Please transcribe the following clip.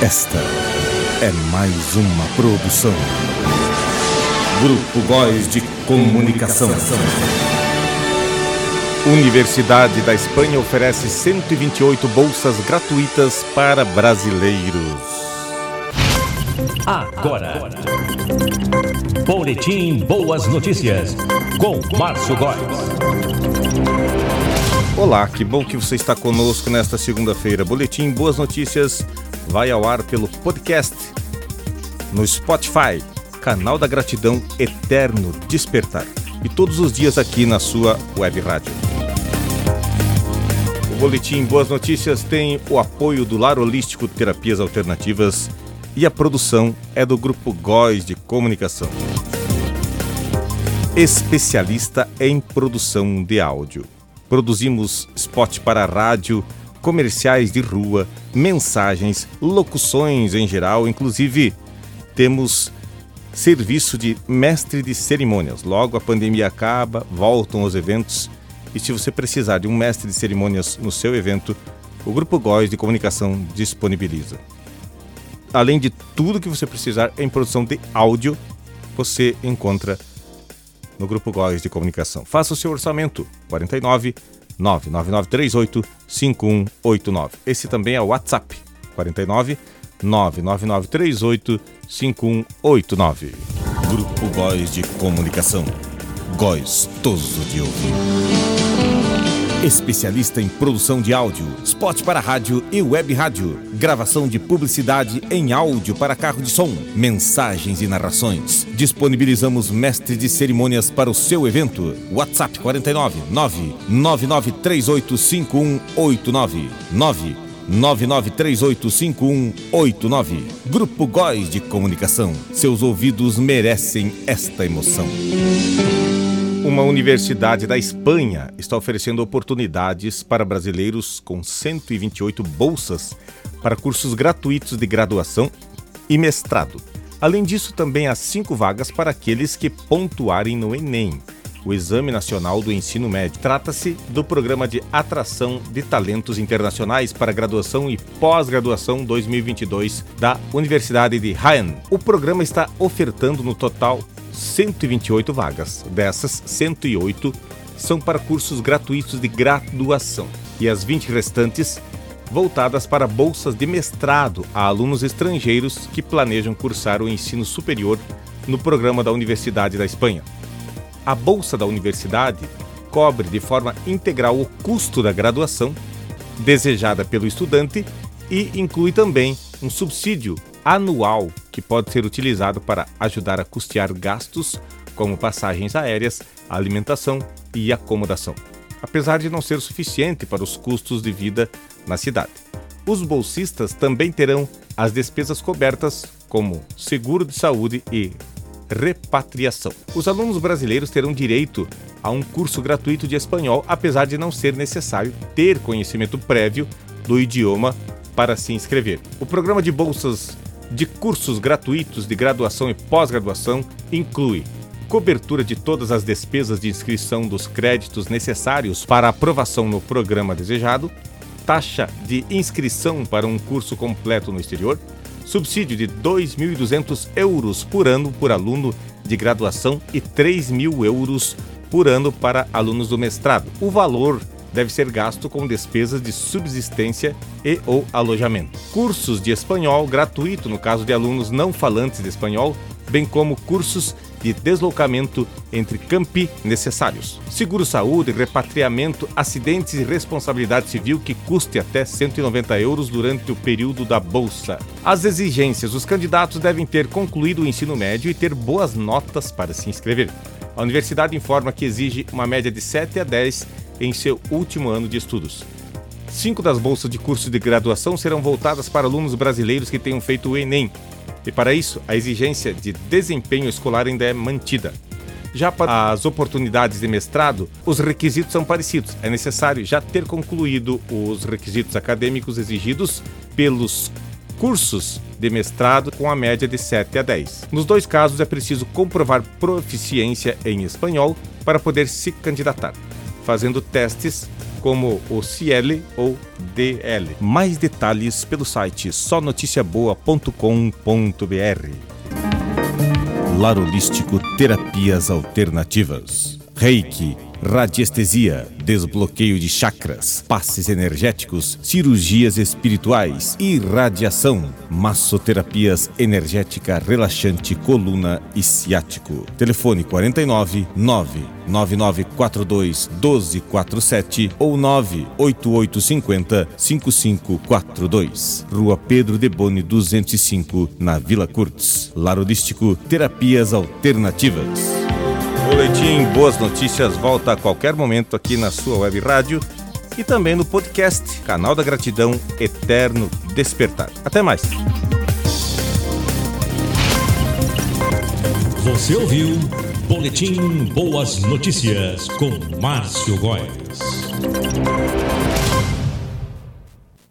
Esta é mais uma produção. Grupo Góis de Comunicação. Universidade da Espanha oferece 128 bolsas gratuitas para brasileiros. Agora. Boletim Boas Notícias com Márcio Góes. Olá, que bom que você está conosco nesta segunda-feira. Boletim Boas Notícias vai ao ar pelo podcast no Spotify, canal da gratidão Eterno Despertar. E todos os dias aqui na sua web rádio. O Boletim Boas Notícias tem o apoio do Lar Holístico Terapias Alternativas e a produção é do Grupo Góis de Comunicação. Especialista em produção de áudio. Produzimos spot para rádio, comerciais de rua, mensagens, locuções em geral, inclusive temos serviço de mestre de cerimônias. Logo a pandemia acaba, voltam os eventos e se você precisar de um mestre de cerimônias no seu evento, o Grupo Góis de Comunicação disponibiliza. Além de tudo que você precisar em produção de áudio, você encontra no Grupo Góis de Comunicação. Faça o seu orçamento 49 99938 5189. Esse também é o WhatsApp 49 99938 5189. Grupo Góis de Comunicação. Gostoso de ouvir. Especialista em produção de áudio, spot para rádio e web rádio, gravação de publicidade em áudio para carro de som, mensagens e narrações. Disponibilizamos mestre de cerimônias para o seu evento. WhatsApp 49 999385189 999385189. Grupo Góis de Comunicação. Seus ouvidos merecem esta emoção. Uma universidade da Espanha está oferecendo oportunidades para brasileiros com 128 bolsas para cursos gratuitos de graduação e mestrado. Além disso, também há cinco vagas para aqueles que pontuarem no Enem, o Exame Nacional do Ensino Médio. Trata-se do Programa de Atração de Talentos Internacionais para Graduação e Pós-Graduação 2022 da Universidade de Jaén. O programa está ofertando no total 128 vagas. Dessas, 108 são para cursos gratuitos de graduação e as 20 restantes voltadas para bolsas de mestrado a alunos estrangeiros que planejam cursar o ensino superior no programa da Universidade da Espanha. A bolsa da universidade cobre de forma integral o custo da graduação desejada pelo estudante e inclui também um subsídio anual que pode ser utilizado para ajudar a custear gastos como passagens aéreas, alimentação e acomodação, apesar de não ser suficiente para os custos de vida na cidade. Os bolsistas também terão as despesas cobertas, como seguro de saúde e repatriação. Os alunos brasileiros terão direito a um curso gratuito de espanhol, apesar de não ser necessário ter conhecimento prévio do idioma para se inscrever. O programa de bolsas de cursos gratuitos de graduação e pós-graduação inclui cobertura de todas as despesas de inscrição dos créditos necessários para aprovação no programa desejado, taxa de inscrição para um curso completo no exterior, subsídio de 2.200 euros por ano por aluno de graduação e 3.000 euros por ano para alunos do mestrado. O valor deve ser gasto com despesas de subsistência e ou alojamento. Cursos de espanhol gratuito no caso de alunos não falantes de espanhol, bem como cursos de deslocamento entre campi necessários. Seguro saúde, repatriamento, acidentes e responsabilidade civil que custe até 190 euros durante o período da bolsa. As exigências: os candidatos devem ter concluído o ensino médio e ter boas notas para se inscrever. A universidade informa que exige uma média de 7 a 10 em seu último ano de estudos. Cinco das bolsas de curso de graduação serão voltadas para alunos brasileiros que tenham feito o Enem, e para isso a exigência de desempenho escolar ainda é mantida. Já para as oportunidades de mestrado, os requisitos são parecidos. É necessário já ter concluído os requisitos acadêmicos exigidos pelos cursos de mestrado com a média de 7 a 10. Nos dois casos é preciso comprovar proficiência em espanhol para poder se candidatar. Fazendo testes como o Ciel ou DL. Mais detalhes pelo site sonoticiaboa.com.br. Larolístico Terapias Alternativas. Reiki radiestesia, desbloqueio de chakras, passes energéticos, cirurgias espirituais, irradiação, massoterapias energética relaxante coluna e ciático. Telefone 49 99942 1247 ou 98850 5542. Rua Pedro de Boni 205, na Vila Curtis. Larodístico Terapias Alternativas. Boletim Boas Notícias volta a qualquer momento aqui na sua web rádio e também no podcast Canal da Gratidão Eterno Despertar. Até mais. Você ouviu Boletim Boas Notícias com Márcio Góes.